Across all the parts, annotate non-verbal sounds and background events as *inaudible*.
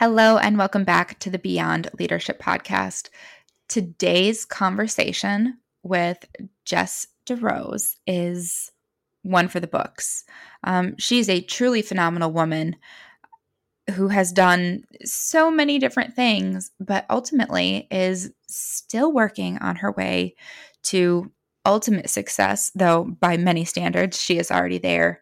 Hello, and welcome back to the Beyond Leadership Podcast. Today's conversation with Jess DeRose is one for the books. Um, she's a truly phenomenal woman who has done so many different things, but ultimately is still working on her way to ultimate success, though by many standards, she is already there.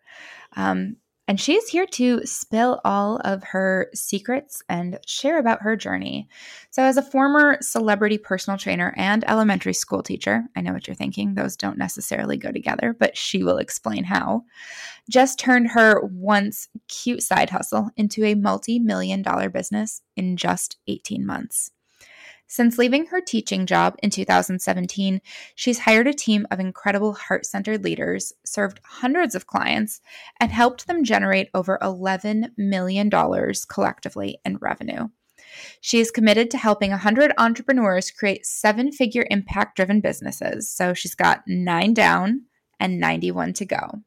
Um, and she is here to spill all of her secrets and share about her journey. So, as a former celebrity personal trainer and elementary school teacher, I know what you're thinking, those don't necessarily go together, but she will explain how. Jess turned her once cute side hustle into a multi million dollar business in just 18 months. Since leaving her teaching job in 2017, she's hired a team of incredible heart centered leaders, served hundreds of clients, and helped them generate over $11 million collectively in revenue. She is committed to helping 100 entrepreneurs create seven figure impact driven businesses. So she's got nine down and 91 to go.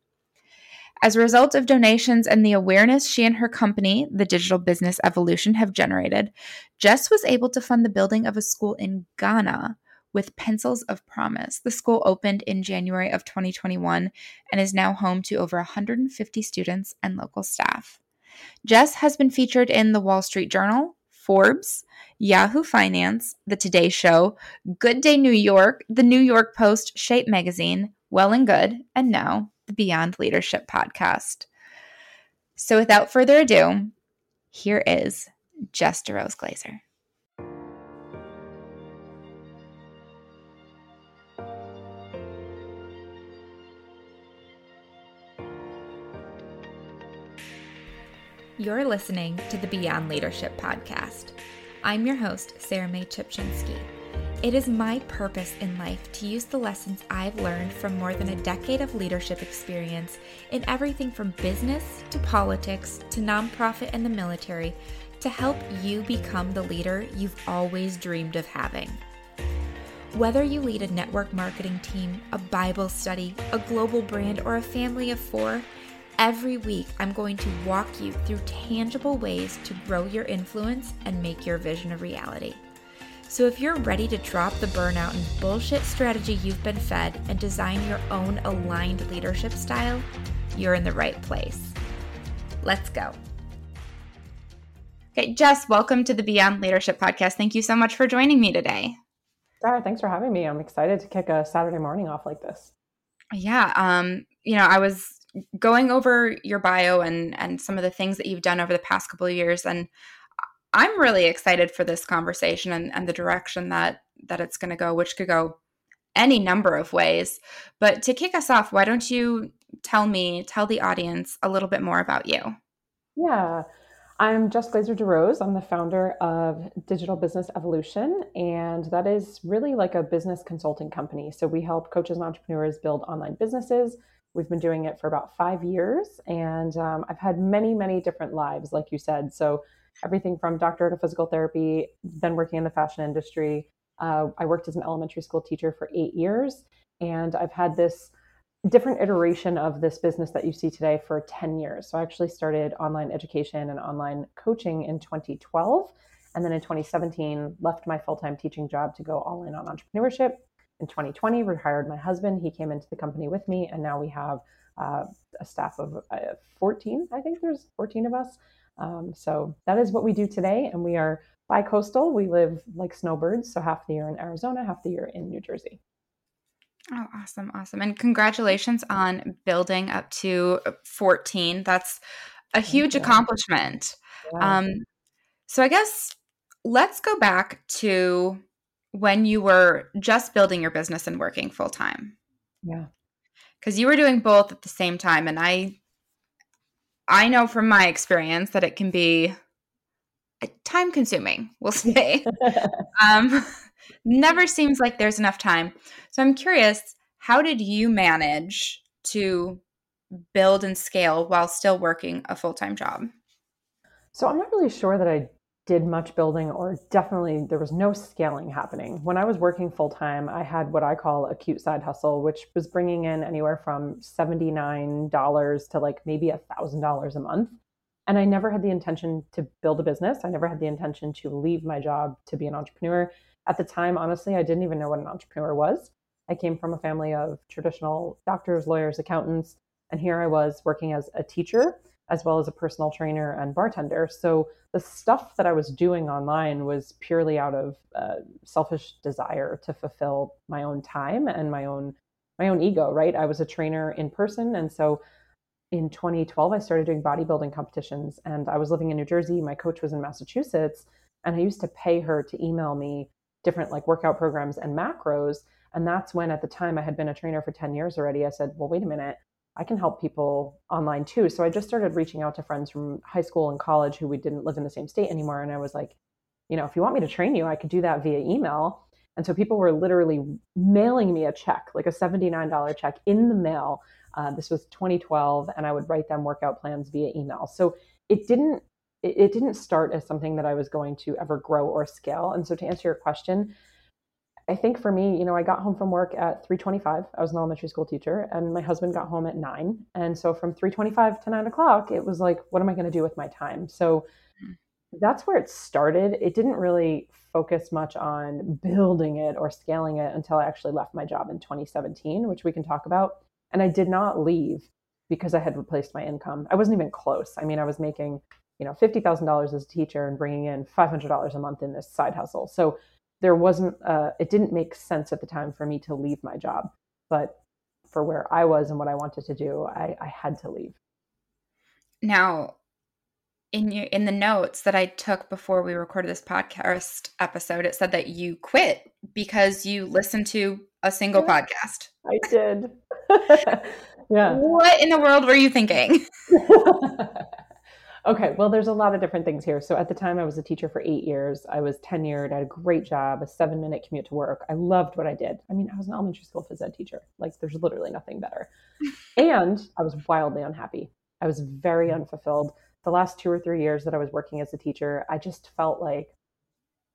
As a result of donations and the awareness she and her company, the Digital Business Evolution, have generated, Jess was able to fund the building of a school in Ghana with Pencils of Promise. The school opened in January of 2021 and is now home to over 150 students and local staff. Jess has been featured in the Wall Street Journal, Forbes, Yahoo Finance, The Today Show, Good Day New York, The New York Post, Shape Magazine, Well and Good, and now the Beyond Leadership podcast. So, without further ado, here is Jess DeRose Glazer. You're listening to the Beyond Leadership podcast. I'm your host, Sarah Mae Chipchinsky. It is my purpose in life to use the lessons I've learned from more than a decade of leadership experience in everything from business to politics to nonprofit and the military to help you become the leader you've always dreamed of having. Whether you lead a network marketing team, a Bible study, a global brand, or a family of four, every week I'm going to walk you through tangible ways to grow your influence and make your vision a reality. So if you're ready to drop the burnout and bullshit strategy you've been fed and design your own aligned leadership style, you're in the right place. Let's go. Okay, Jess, welcome to the Beyond Leadership Podcast. Thank you so much for joining me today. Sarah, thanks for having me. I'm excited to kick a Saturday morning off like this. Yeah, um, you know, I was going over your bio and and some of the things that you've done over the past couple of years and I'm really excited for this conversation and, and the direction that that it's going to go, which could go any number of ways. But to kick us off, why don't you tell me, tell the audience a little bit more about you? Yeah. I'm Jess Glazer DeRose. I'm the founder of Digital Business Evolution, and that is really like a business consulting company. So we help coaches and entrepreneurs build online businesses. We've been doing it for about five years, and um, I've had many, many different lives, like you said. So everything from doctor of physical therapy, then working in the fashion industry. Uh, I worked as an elementary school teacher for eight years, and I've had this different iteration of this business that you see today for 10 years. So I actually started online education and online coaching in 2012. And then in 2017, left my full time teaching job to go all in on entrepreneurship. In 2020, rehired my husband. He came into the company with me, and now we have uh, a staff of uh, 14. I think there's 14 of us. Um, so that is what we do today. And we are bi-coastal. We live like snowbirds. So half the year in Arizona, half the year in New Jersey. Oh, awesome. Awesome. And congratulations on building up to 14. That's a huge accomplishment. Yeah. Um, so I guess let's go back to when you were just building your business and working full time. Yeah. Because you were doing both at the same time. And I I know from my experience that it can be time consuming, we'll *laughs* say. um, never seems like there's enough time. So I'm curious, how did you manage to build and scale while still working a full time job? So I'm not really sure that I did much building or definitely there was no scaling happening. When I was working full time, I had what I call a cute side hustle, which was bringing in anywhere from $79 to like maybe $1,000 a month. And I never had the intention to build a business. I never had the intention to leave my job to be an entrepreneur. At the time, honestly, I didn't even know what an entrepreneur was. I came from a family of traditional doctors, lawyers, accountants, and here I was working as a teacher as well as a personal trainer and bartender. So the stuff that I was doing online was purely out of uh, selfish desire to fulfill my own time and my own my own ego. Right? I was a trainer in person, and so in 2012 I started doing bodybuilding competitions, and I was living in New Jersey. My coach was in Massachusetts, and I used to pay her to email me different like workout programs and macros. And that's when, at the time, I had been a trainer for 10 years already. I said, well, wait a minute. I can help people online too. So I just started reaching out to friends from high school and college who we didn't live in the same state anymore. And I was like, you know, if you want me to train you, I could do that via email. And so people were literally mailing me a check, like a $79 check in the mail. Uh, this was 2012, and I would write them workout plans via email. So it didn't it didn't start as something that I was going to ever grow or scale. And so to answer your question, I think for me, you know, I got home from work at 3:25. I was an elementary school teacher, and my husband got home at nine. And so from 3:25 to nine o'clock, it was like, what am I going to do with my time? So mm. that's where it started. It didn't really focus much on building it or scaling it until I actually left my job in 2017, which we can talk about. And I did not leave because I had replaced my income. I wasn't even close. I mean, I was making, you know, $50,000 as a teacher and bringing in $500 a month in this side hustle. So there wasn't uh, it didn't make sense at the time for me to leave my job. But for where i was and what i wanted to do i, I had to leave. Now in your in the notes that i took before we recorded this podcast episode it said that you quit because you listened to a single podcast. I did. *laughs* Yeah. What in the world were you thinking *laughs* Okay, well, there's a lot of different things here. So at the time, I was a teacher for eight years. I was tenured. I had a great job, a seven minute commute to work. I loved what I did. I mean, I was an elementary school phys ed teacher. Like, there's literally nothing better. *laughs* and I was wildly unhappy. I was very mm. unfulfilled. The last two or three years that I was working as a teacher, I just felt like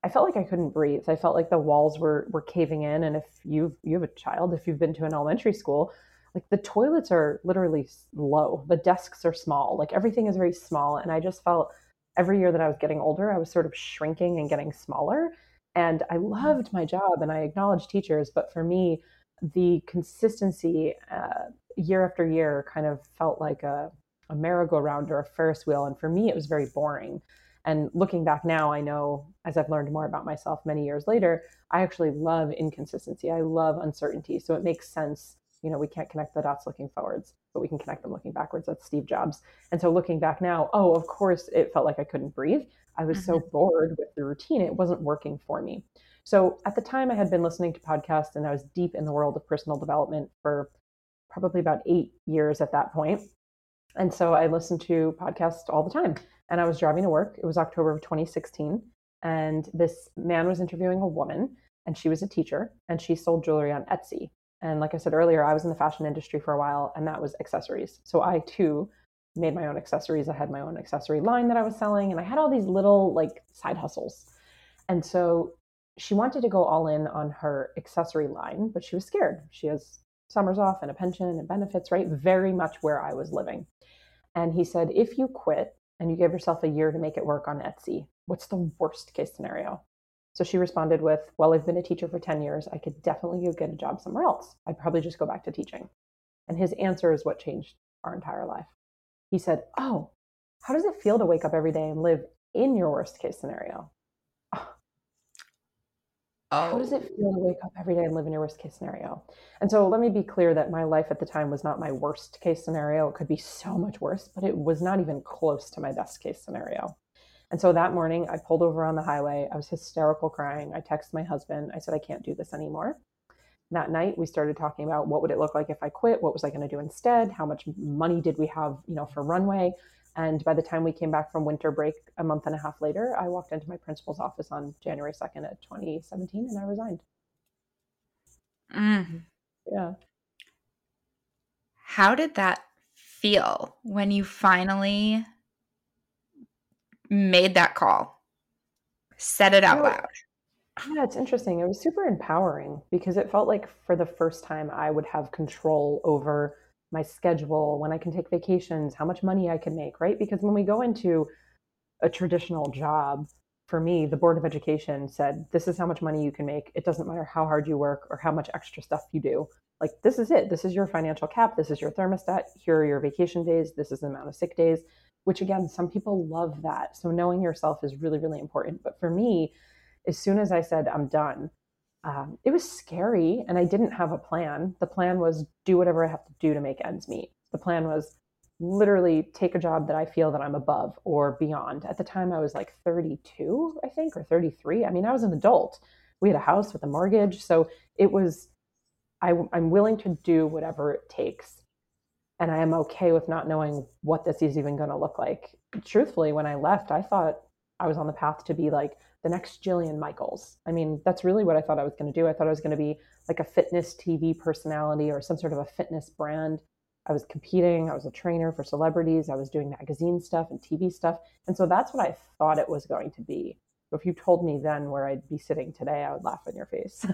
I felt like I couldn't breathe. I felt like the walls were were caving in. And if you've you have a child, if you've been to an elementary school, like the toilets are literally low the desks are small. Like everything is very small and i just felt every year that i was getting older i was sort of shrinking and getting smaller. And i mm. loved my job and i acknowledged teachers but for me the consistency uh, year after year kind of felt like a, a merry-go-round or a ferris wheel and for me it was very boring. And looking back now i know as i've learned more about myself many years later i actually love inconsistency. I love uncertainty so it makes sense you know we can't connect the dots looking forwards but we can connect them looking backwards. That's steve jobs. And so looking back now oh of course it felt like i couldn't breathe. I was mm-hmm. so bored with the routine. It wasn't working for me. So at the time i had been listening to podcasts and i was deep in the world of personal development for probably about eight years at that point. And so i listened to podcasts all the time. And i was driving to work. It was october of 2016 and this man was interviewing a woman and she was a teacher and she sold jewelry on etsy and like I said earlier, I was in the fashion industry for a while, and that was accessories. So I too made my own accessories. I had my own accessory line that I was selling, and I had all these little like side hustles. And so she wanted to go all in on her accessory line, but she was scared. She has summers off and a pension and benefits, right? Very much where I was living. And he said, if you quit and you give yourself a year to make it work on Etsy, what's the worst case scenario? So she responded with, Well, I've been a teacher for 10 years. I could definitely go get a job somewhere else. I'd probably just go back to teaching. And his answer is what changed our entire life. He said, Oh, how does it feel to wake up every day and live in your worst case scenario? Oh. *sighs* How does it feel to wake up every day and live in your worst case scenario? And so let me be clear that my life at the time was not my worst case scenario. It could be so much worse, but it was not even close to my best case scenario. And so that morning, I pulled over on the highway. I was hysterical crying. I texted my husband. I said, I can't do this anymore. That night, we started talking about what would it look like if I quit? What was I going to do instead? How much money did we have, you know, for runway? And by the time we came back from winter break a month and a half later, I walked into my principal's office on January 2nd of 2017 and I resigned. Mm. Yeah. How did that feel when you finally made that call, said it out loud. Yeah, it's interesting. It was super empowering because it felt like for the first time I would have control over my schedule, when I can take vacations, how much money I can make, right? Because when we go into a traditional job, for me, the Board of Education said, This is how much money you can make. It doesn't matter how hard you work or how much extra stuff you do. Like, this is it. This is your financial cap. This is your thermostat. Here are your vacation days. This is the amount of sick days, which again, some people love that. So, knowing yourself is really, really important. But for me, as soon as I said, I'm done, um, it was scary and I didn't have a plan. The plan was do whatever I have to do to make ends meet. The plan was literally take a job that I feel that I'm above or beyond. At the time, I was like 32, I think, or 33. I mean, I was an adult. We had a house with a mortgage. So it was, I, I'm willing to do whatever it takes. And I am okay with not knowing what this is even going to look like. Truthfully, when I left, I thought I was on the path to be like the next Jillian Michaels. I mean, that's really what I thought I was going to do. I thought I was going to be like a fitness TV personality or some sort of a fitness brand. I was competing, I was a trainer for celebrities, I was doing magazine stuff and TV stuff. And so that's what I thought it was going to be. If you told me then where I'd be sitting today, I would laugh in your face.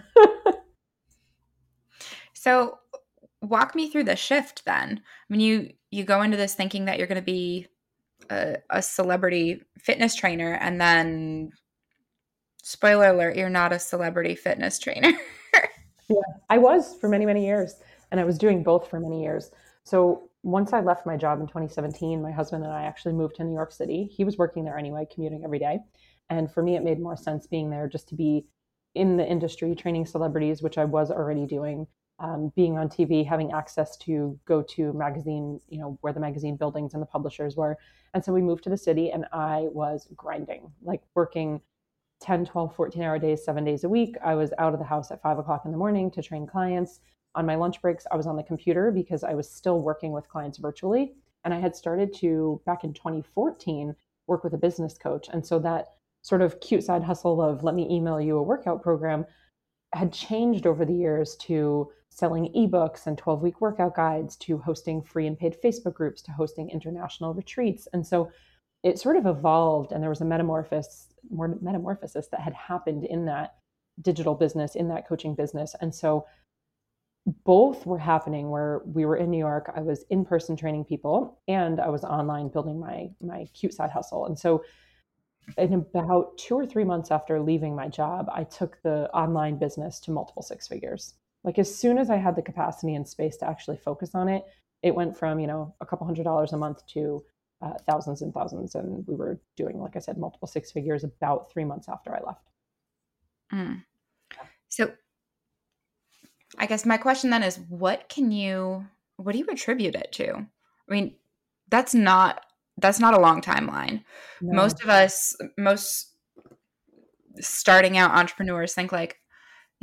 *laughs* so walk me through the shift then. I mean you you go into this thinking that you're going to be a, a celebrity fitness trainer and then spoiler alert, you're not a celebrity fitness trainer. *laughs* yeah, I was for many, many years. And I was doing both for many years. So once I left my job in 2017, my husband and I actually moved to New York City. He was working there anyway, commuting every day. And for me, it made more sense being there just to be in the industry, training celebrities, which I was already doing, um, being on TV, having access to go to magazine, you know, where the magazine buildings and the publishers were. And so we moved to the city and I was grinding, like working 10, 12, 14 hour days, seven days a week. I was out of the house at five o'clock in the morning to train clients on my lunch breaks, I was on the computer because I was still working with clients virtually. And I had started to, back in 2014, work with a business coach. And so that sort of cute side hustle of let me email you a workout program had changed over the years to selling ebooks and 12 week workout guides to hosting free and paid Facebook groups to hosting international retreats. And so it sort of evolved and there was a metamorphosis more metamorphosis that had happened in that digital business in that coaching business and so both were happening where we were in New York. I was in person training people and I was online building my my cute side hustle. And so in about two or three months after leaving my job, I took the online business to multiple six figures. Like as soon as I had the capacity and space to actually focus on it, it went from, you know, a couple hundred dollars a month to uh, thousands and thousands. And we were doing, like I said, multiple six figures about three months after I left. Mm. So I guess my question then is what can you what do you attribute it to? I mean, that's not that's not a long timeline. No. Most of us most starting out entrepreneurs think like,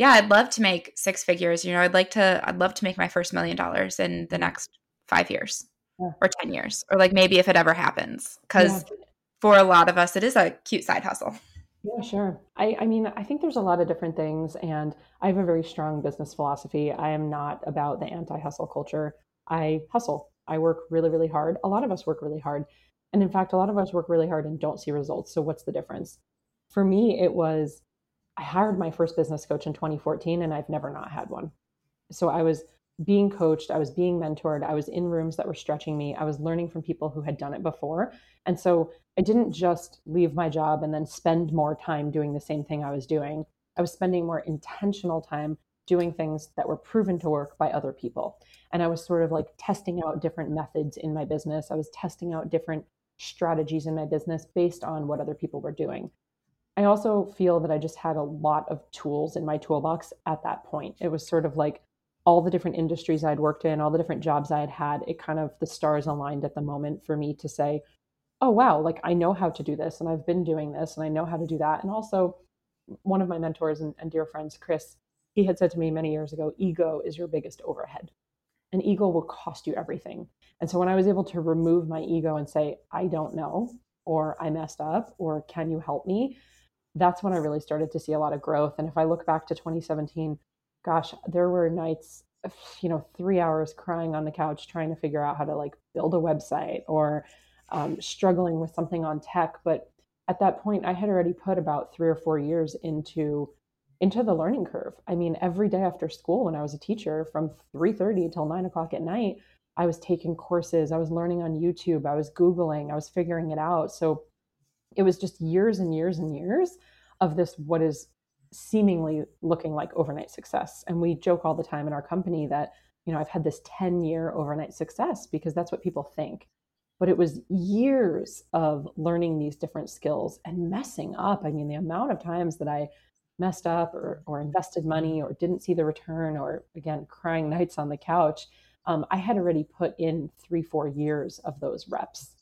yeah, I'd love to make six figures. You know, I'd like to I'd love to make my first million dollars in the next 5 years yeah. or 10 years or like maybe if it ever happens cuz yeah. for a lot of us it is a cute side hustle. Yeah, sure. I, I mean, I think there's a lot of different things, and I have a very strong business philosophy. I am not about the anti hustle culture. I hustle. I work really, really hard. A lot of us work really hard. And in fact, a lot of us work really hard and don't see results. So, what's the difference? For me, it was I hired my first business coach in 2014, and I've never not had one. So, I was being coached, I was being mentored, I was in rooms that were stretching me, I was learning from people who had done it before. And so I didn't just leave my job and then spend more time doing the same thing I was doing. I was spending more intentional time doing things that were proven to work by other people. And I was sort of like testing out different methods in my business. I was testing out different strategies in my business based on what other people were doing. I also feel that I just had a lot of tools in my toolbox at that point. It was sort of like all the different industries I'd worked in, all the different jobs I had had, it kind of the stars aligned at the moment for me to say, oh, wow, like I know how to do this and I've been doing this and I know how to do that. And also, one of my mentors and, and dear friends, Chris, he had said to me many years ago, ego is your biggest overhead. And ego will cost you everything. And so when I was able to remove my ego and say, I don't know, or I messed up, or can you help me? That's when I really started to see a lot of growth. And if I look back to 2017, gosh, there were nights, you know, three hours crying on the couch trying to figure out how to like build a website or um, struggling with something on tech. But at that point, I had already put about three or four years into into the learning curve. I mean, every day after school, when I was a teacher, from three thirty till nine o'clock at night, I was taking courses, I was learning on YouTube, I was Googling, I was figuring it out. So it was just years and years and years of this, what is seemingly looking like overnight success. And we joke all the time in our company that, you know, I've had this 10 year overnight success because that's what people think. But it was years of learning these different skills and messing up. I mean, the amount of times that I messed up or, or invested money or didn't see the return or, again, crying nights on the couch, um, I had already put in three, four years of those reps.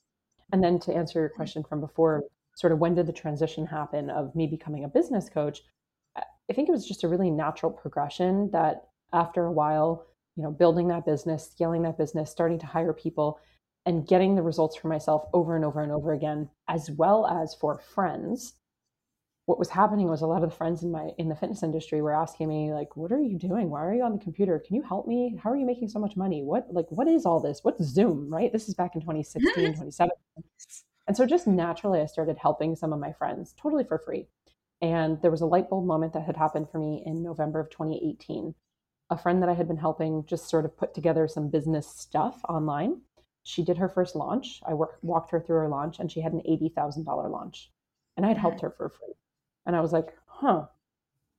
And then to answer your question from before, sort of when did the transition happen of me becoming a business coach? I think it was just a really natural progression that after a while, you know, building that business, scaling that business, starting to hire people, and getting the results for myself over and over and over again, as well as for friends. What was happening was a lot of the friends in my in the fitness industry were asking me like, "What are you doing? Why are you on the computer? Can you help me? How are you making so much money? What like what is all this? What's Zoom?" Right? This is back in 2016, 2017. And so just naturally I started helping some of my friends totally for free. And there was a light bulb moment that had happened for me in November of 2018. A friend that I had been helping just sort of put together some business stuff online. She did her first launch. I worked, walked her through her launch and she had an $80,000 launch. And I had helped mm-hmm. her for free. And I was like, huh,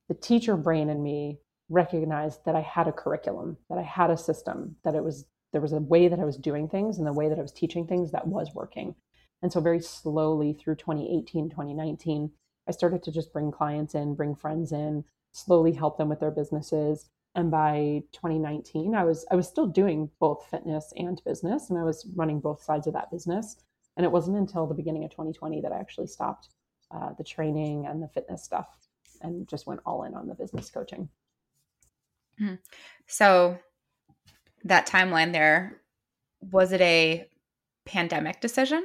the teacher brain in me recognized that I had a curriculum, that I had a system, that it was there was a way that I was doing things and the way that I was teaching things that was working. And so very slowly through 2018, 2019, I started to just bring clients in, bring friends in, slowly help them with their businesses. And by 2019, I was I was still doing both fitness and business, and I was running both sides of that business. And it wasn't until the beginning of 2020 that I actually stopped uh, the training and the fitness stuff and just went all in on the business coaching. Mm-hmm. So that timeline there was it a pandemic decision?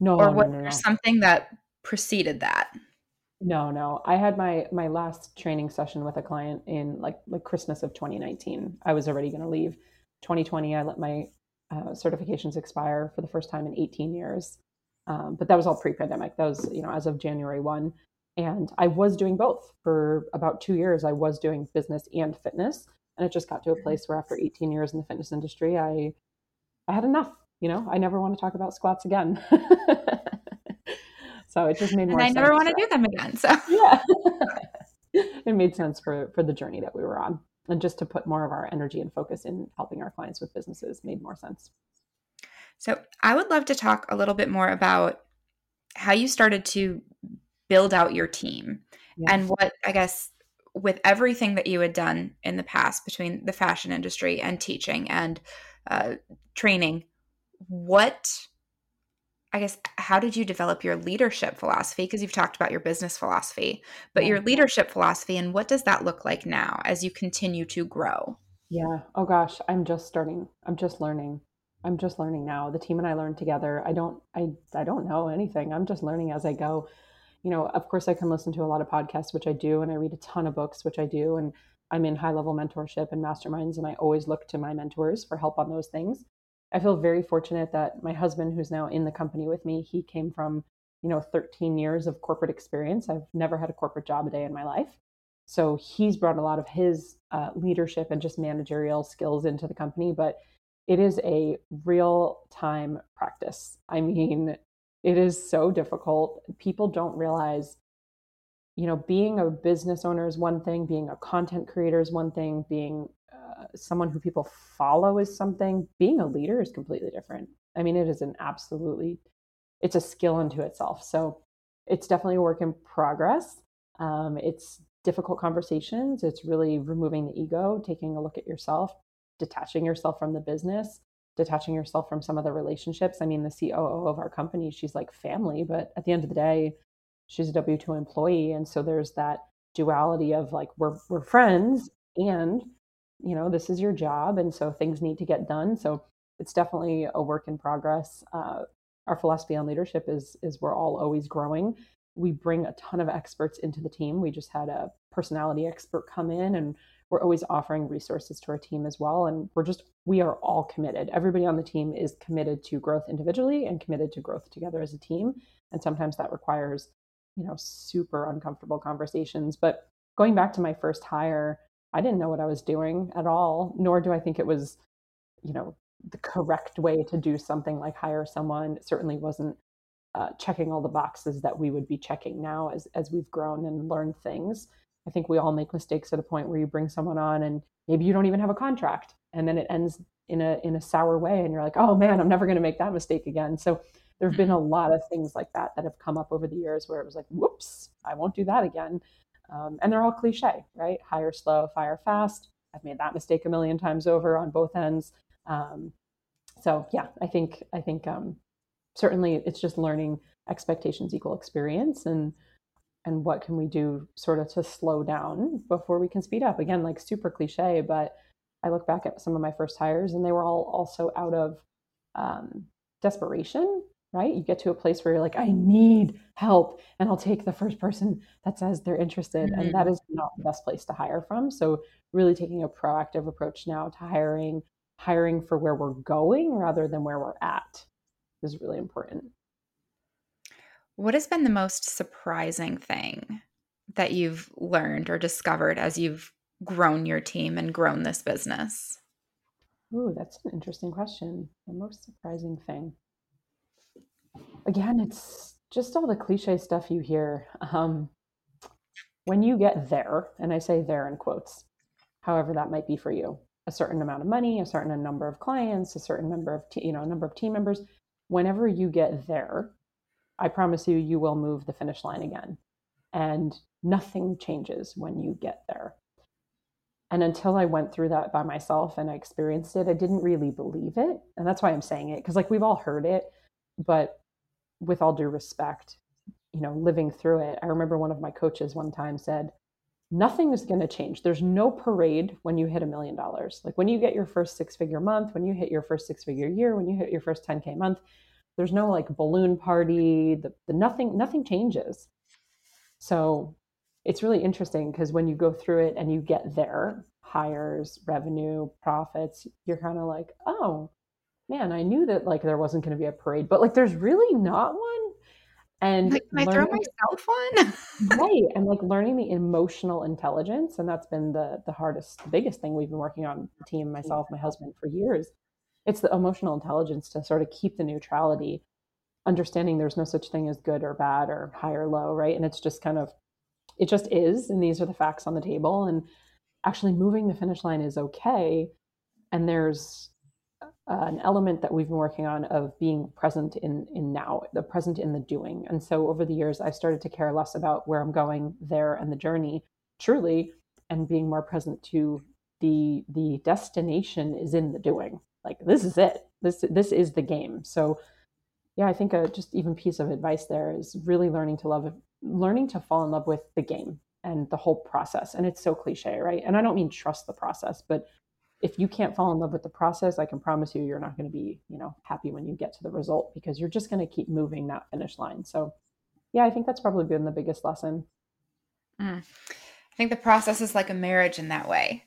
No, or was no, no, there something that preceded that? No, no. I had my my last training session with a client in like like Christmas of 2019. I was already going to leave. 2020, I let my uh, certifications expire for the first time in 18 years. Um, but that was all pre-pandemic. That was you know as of January 1, and I was doing both for about two years. I was doing business and fitness, and it just got to a mm-hmm. place where after 18 years in the fitness industry, I I had enough. You know, I never want to talk about squats again. *laughs* So it just made more. And I never want to do them again. So *laughs* yeah, it made sense for for the journey that we were on, and just to put more of our energy and focus in helping our clients with businesses made more sense. So I would love to talk a little bit more about how you started to build out your team yes. and what I guess with everything that you had done in the past between the fashion industry and teaching and uh, training, what I guess, how did you develop your leadership philosophy? Because you've talked about your business philosophy, but your leadership philosophy, and what does that look like now as you continue to grow? Yeah. Oh gosh, I'm just starting. I'm just learning. I'm just learning now. The team and I learned together. I don't. I. I don't know anything. I'm just learning as I go. You know, of course, I can listen to a lot of podcasts, which I do, and I read a ton of books, which I do, and I'm in high level mentorship and masterminds, and I always look to my mentors for help on those things. I feel very fortunate that my husband, who's now in the company with me, he came from, you know, 13 years of corporate experience. I've never had a corporate job a day in my life. So he's brought a lot of his uh, leadership and just managerial skills into the company. But it is a real time practice. I mean, it is so difficult. People don't realize, you know, being a business owner is one thing, being a content creator is one thing, being someone who people follow is something being a leader is completely different. I mean it is an absolutely it's a skill unto itself. So it's definitely a work in progress. Um, it's difficult conversations. It's really removing the ego taking a look at yourself detaching yourself from the business detaching yourself from some of the relationships. I mean the coo of our company she's like family but at the end of the day she's a w2 employee. And so there's that duality of like we're, we're friends and you know this is your job and so things need to get done so it's definitely a work in progress. Uh, our philosophy on leadership is is we're all always growing. We bring a ton of experts into the team. We just had a personality expert come in and we're always offering resources to our team as well and we're just we are all committed. Everybody on the team is committed to growth individually and committed to growth together as a team and sometimes that requires you know super uncomfortable conversations. But going back to my first hire I didn't know what I was doing at all, nor do I think it was, you know, the correct way to do something like hire someone. It certainly wasn't uh, checking all the boxes that we would be checking now as as we've grown and learned things. I think we all make mistakes at a point where you bring someone on and maybe you don't even have a contract, and then it ends in a in a sour way, and you're like, oh man, I'm never going to make that mistake again. So there have been a *laughs* lot of things like that that have come up over the years where it was like, whoops, I won't do that again. Um, and they're all cliche, right? Hire slow, fire fast. I've made that mistake a million times over on both ends. Um, so yeah, I think I think um, certainly it's just learning expectations equal experience and and what can we do sort of to slow down before we can speed up again like super cliche but i look back at some of my first hires and they were all also out of um, desperation right you get to a place where you're like i need help and i'll take the first person that says they're interested mm-hmm. and that is not the best place to hire from so really taking a proactive approach now to hiring hiring for where we're going rather than where we're at is really important. What has been the most surprising thing that you've learned or discovered as you've grown your team and grown this business? Ooh, that's an interesting question. The most surprising thing. Again, it's just all the cliche stuff you hear. Um, when you get there, and I say there in quotes, however that might be for you, a certain amount of money, a certain number of clients, a certain number of te- you know, number of team members, whenever you get there, I promise you, you will move the finish line again. And nothing changes when you get there. And until I went through that by myself and I experienced it, I didn't really believe it. And that's why I'm saying it, because like we've all heard it, but with all due respect, you know, living through it, I remember one of my coaches one time said, Nothing is going to change. There's no parade when you hit a million dollars. Like when you get your first six figure month, when you hit your first six figure year, when you hit your first 10K month, there's no like balloon party. The, the nothing, nothing changes. So it's really interesting because when you go through it and you get there, hires, revenue, profits, you're kind of like, oh man, I knew that like there wasn't going to be a parade, but like there's really not one and like, can I throw myself one? *laughs* right. And like learning the emotional intelligence. And that's been the the hardest, the biggest thing we've been working on the team, myself, my husband for years. It's the emotional intelligence to sort of keep the neutrality, understanding there's no such thing as good or bad or high or low, right? And it's just kind of it just is, and these are the facts on the table. And actually moving the finish line is okay. And there's uh, an element that we've been working on of being present in in now the present in the doing. And so over the years i've started to care less about where i'm going there and the journey truly and being more present to the the destination is in the doing. Like this is it. This this is the game. So yeah i think a just even piece of advice there is really learning to love learning to fall in love with the game and the whole process. And it's so cliche right? And i don't mean trust the process but if you can't fall in love with the process, I can promise you you're not going to be, you know, happy when you get to the result because you're just going to keep moving that finish line. So, yeah, I think that's probably been the biggest lesson. Mm. I think the process is like a marriage in that way,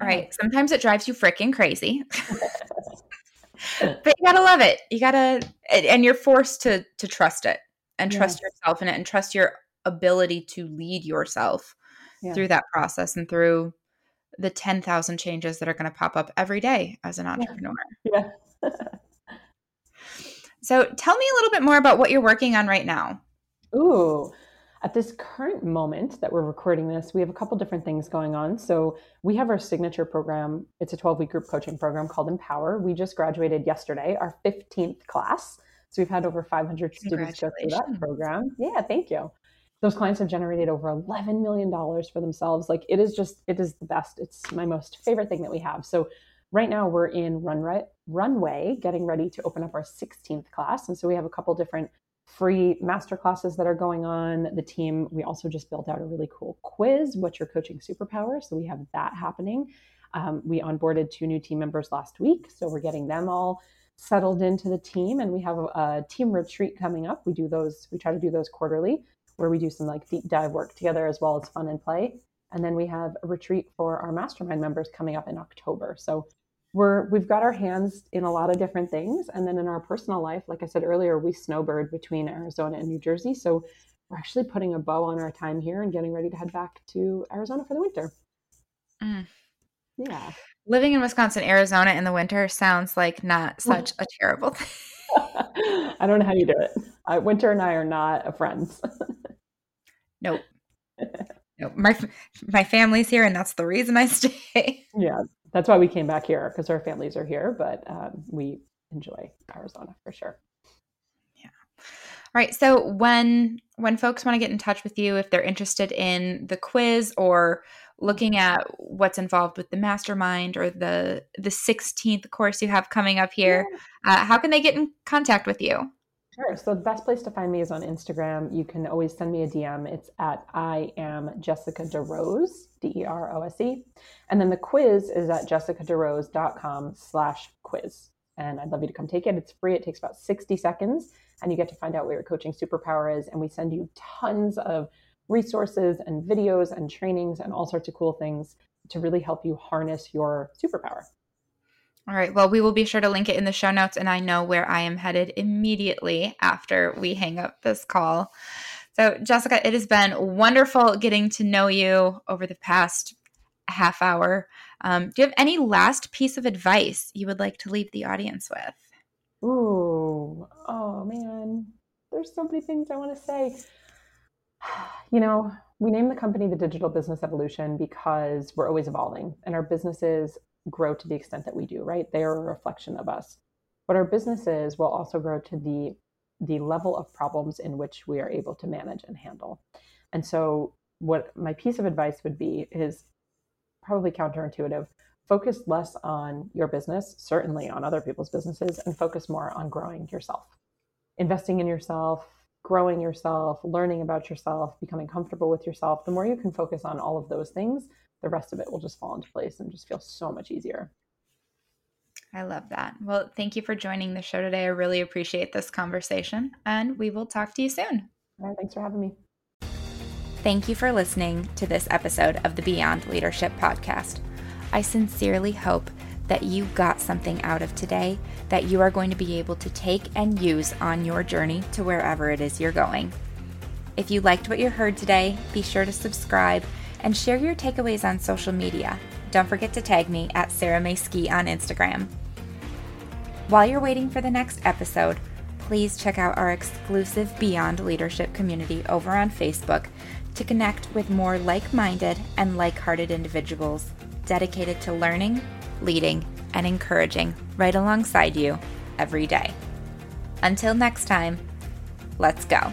right? Mm. Sometimes it drives you freaking crazy. *laughs* but you gotta love it. You gotta, and you're forced to to trust it and trust yes. yourself in it and trust your ability to lead yourself yeah. through that process and through the 10,000 changes that are going to pop up every day as an entrepreneur. Yeah. yeah. so tell me a little bit more about what you're working on right now. Ooh, at this current moment that we're recording this, we have a couple different things going on. So we have our signature program. It's a 12 week group coaching program called Empower. We just graduated yesterday, our 15th class. So we've had over 500 students go through that program. Yeah, thank you those clients have generated over $11 million for themselves. Like it is just, it is the best. It's my most favorite thing that we have. So right now we're in runway, runway getting ready to open up our 16th class. And so we have a couple different free master classes that are going on. The team, we also just built out a really cool quiz, What's Your Coaching Superpower? So we have that happening. Um, we onboarded two new team members last week. So we're getting them all settled into the team. And we have a, a team retreat coming up. We do those, we try to do those quarterly where we do some like deep dive work together as well as fun and play. And then we have a retreat for our mastermind members coming up in October. So we're we've got our hands in a lot of different things. And then in our personal life, like I said earlier, we snowbird between Arizona and New Jersey. So we're actually putting a bow on our time here and getting ready to head back to Arizona for the winter. Mm. Yeah. Living in Wisconsin, Arizona in the winter sounds like not *laughs* such a terrible thing. *laughs* I don't know how you do it. I, winter and I are not friends. *laughs* nope. *laughs* Nope. My my family's here, and that's the reason I *laughs* stay. Yeah, that's why we came back here because our families are here, but um, we enjoy Arizona for sure. Yeah. All right. So when when folks want to get in touch with you, if they're interested in the quiz or looking at what's involved with the mastermind or the the 16th course you have coming up here, yeah. uh, how can they get in contact with you? Sure. So the best place to find me is on Instagram. You can always send me a DM. It's at I am Jessica DeRose, D-E-R-O-S-E. And then the quiz is at jessicaderose.com slash quiz. And I'd love you to come take it. It's free. It takes about 60 seconds and you get to find out what your coaching superpower is. And we send you tons of resources and videos and trainings and all sorts of cool things to really help you harness your superpower. All right. Well, we will be sure to link it in the show notes, and I know where I am headed immediately after we hang up this call. So, Jessica, it has been wonderful getting to know you over the past half hour. Um, do you have any last piece of advice you would like to leave the audience with? Ooh, oh man, there's so many things I want to say. You know, we named the company the Digital Business Evolution because we're always evolving and our businesses grow to the extent that we do, right? They are a reflection of us. But our businesses will also grow to the the level of problems in which we are able to manage and handle. And so what my piece of advice would be is probably counterintuitive. Focus less on your business, certainly on other people's businesses, and focus more on growing yourself. Investing in yourself, growing yourself, learning about yourself, becoming comfortable with yourself. The more you can focus on all of those things, the rest of it will just fall into place and just feel so much easier. I love that. Well, thank you for joining the show today. I really appreciate this conversation, and we will talk to you soon. All right, thanks for having me. Thank you for listening to this episode of the Beyond Leadership Podcast. I sincerely hope that you got something out of today that you are going to be able to take and use on your journey to wherever it is you're going. If you liked what you heard today, be sure to subscribe and share your takeaways on social media. Don't forget to tag me at Sarah May Ski on Instagram. While you're waiting for the next episode, please check out our exclusive Beyond Leadership community over on Facebook to connect with more like minded and like hearted individuals dedicated to learning, leading, and encouraging right alongside you every day. Until next time, let's go.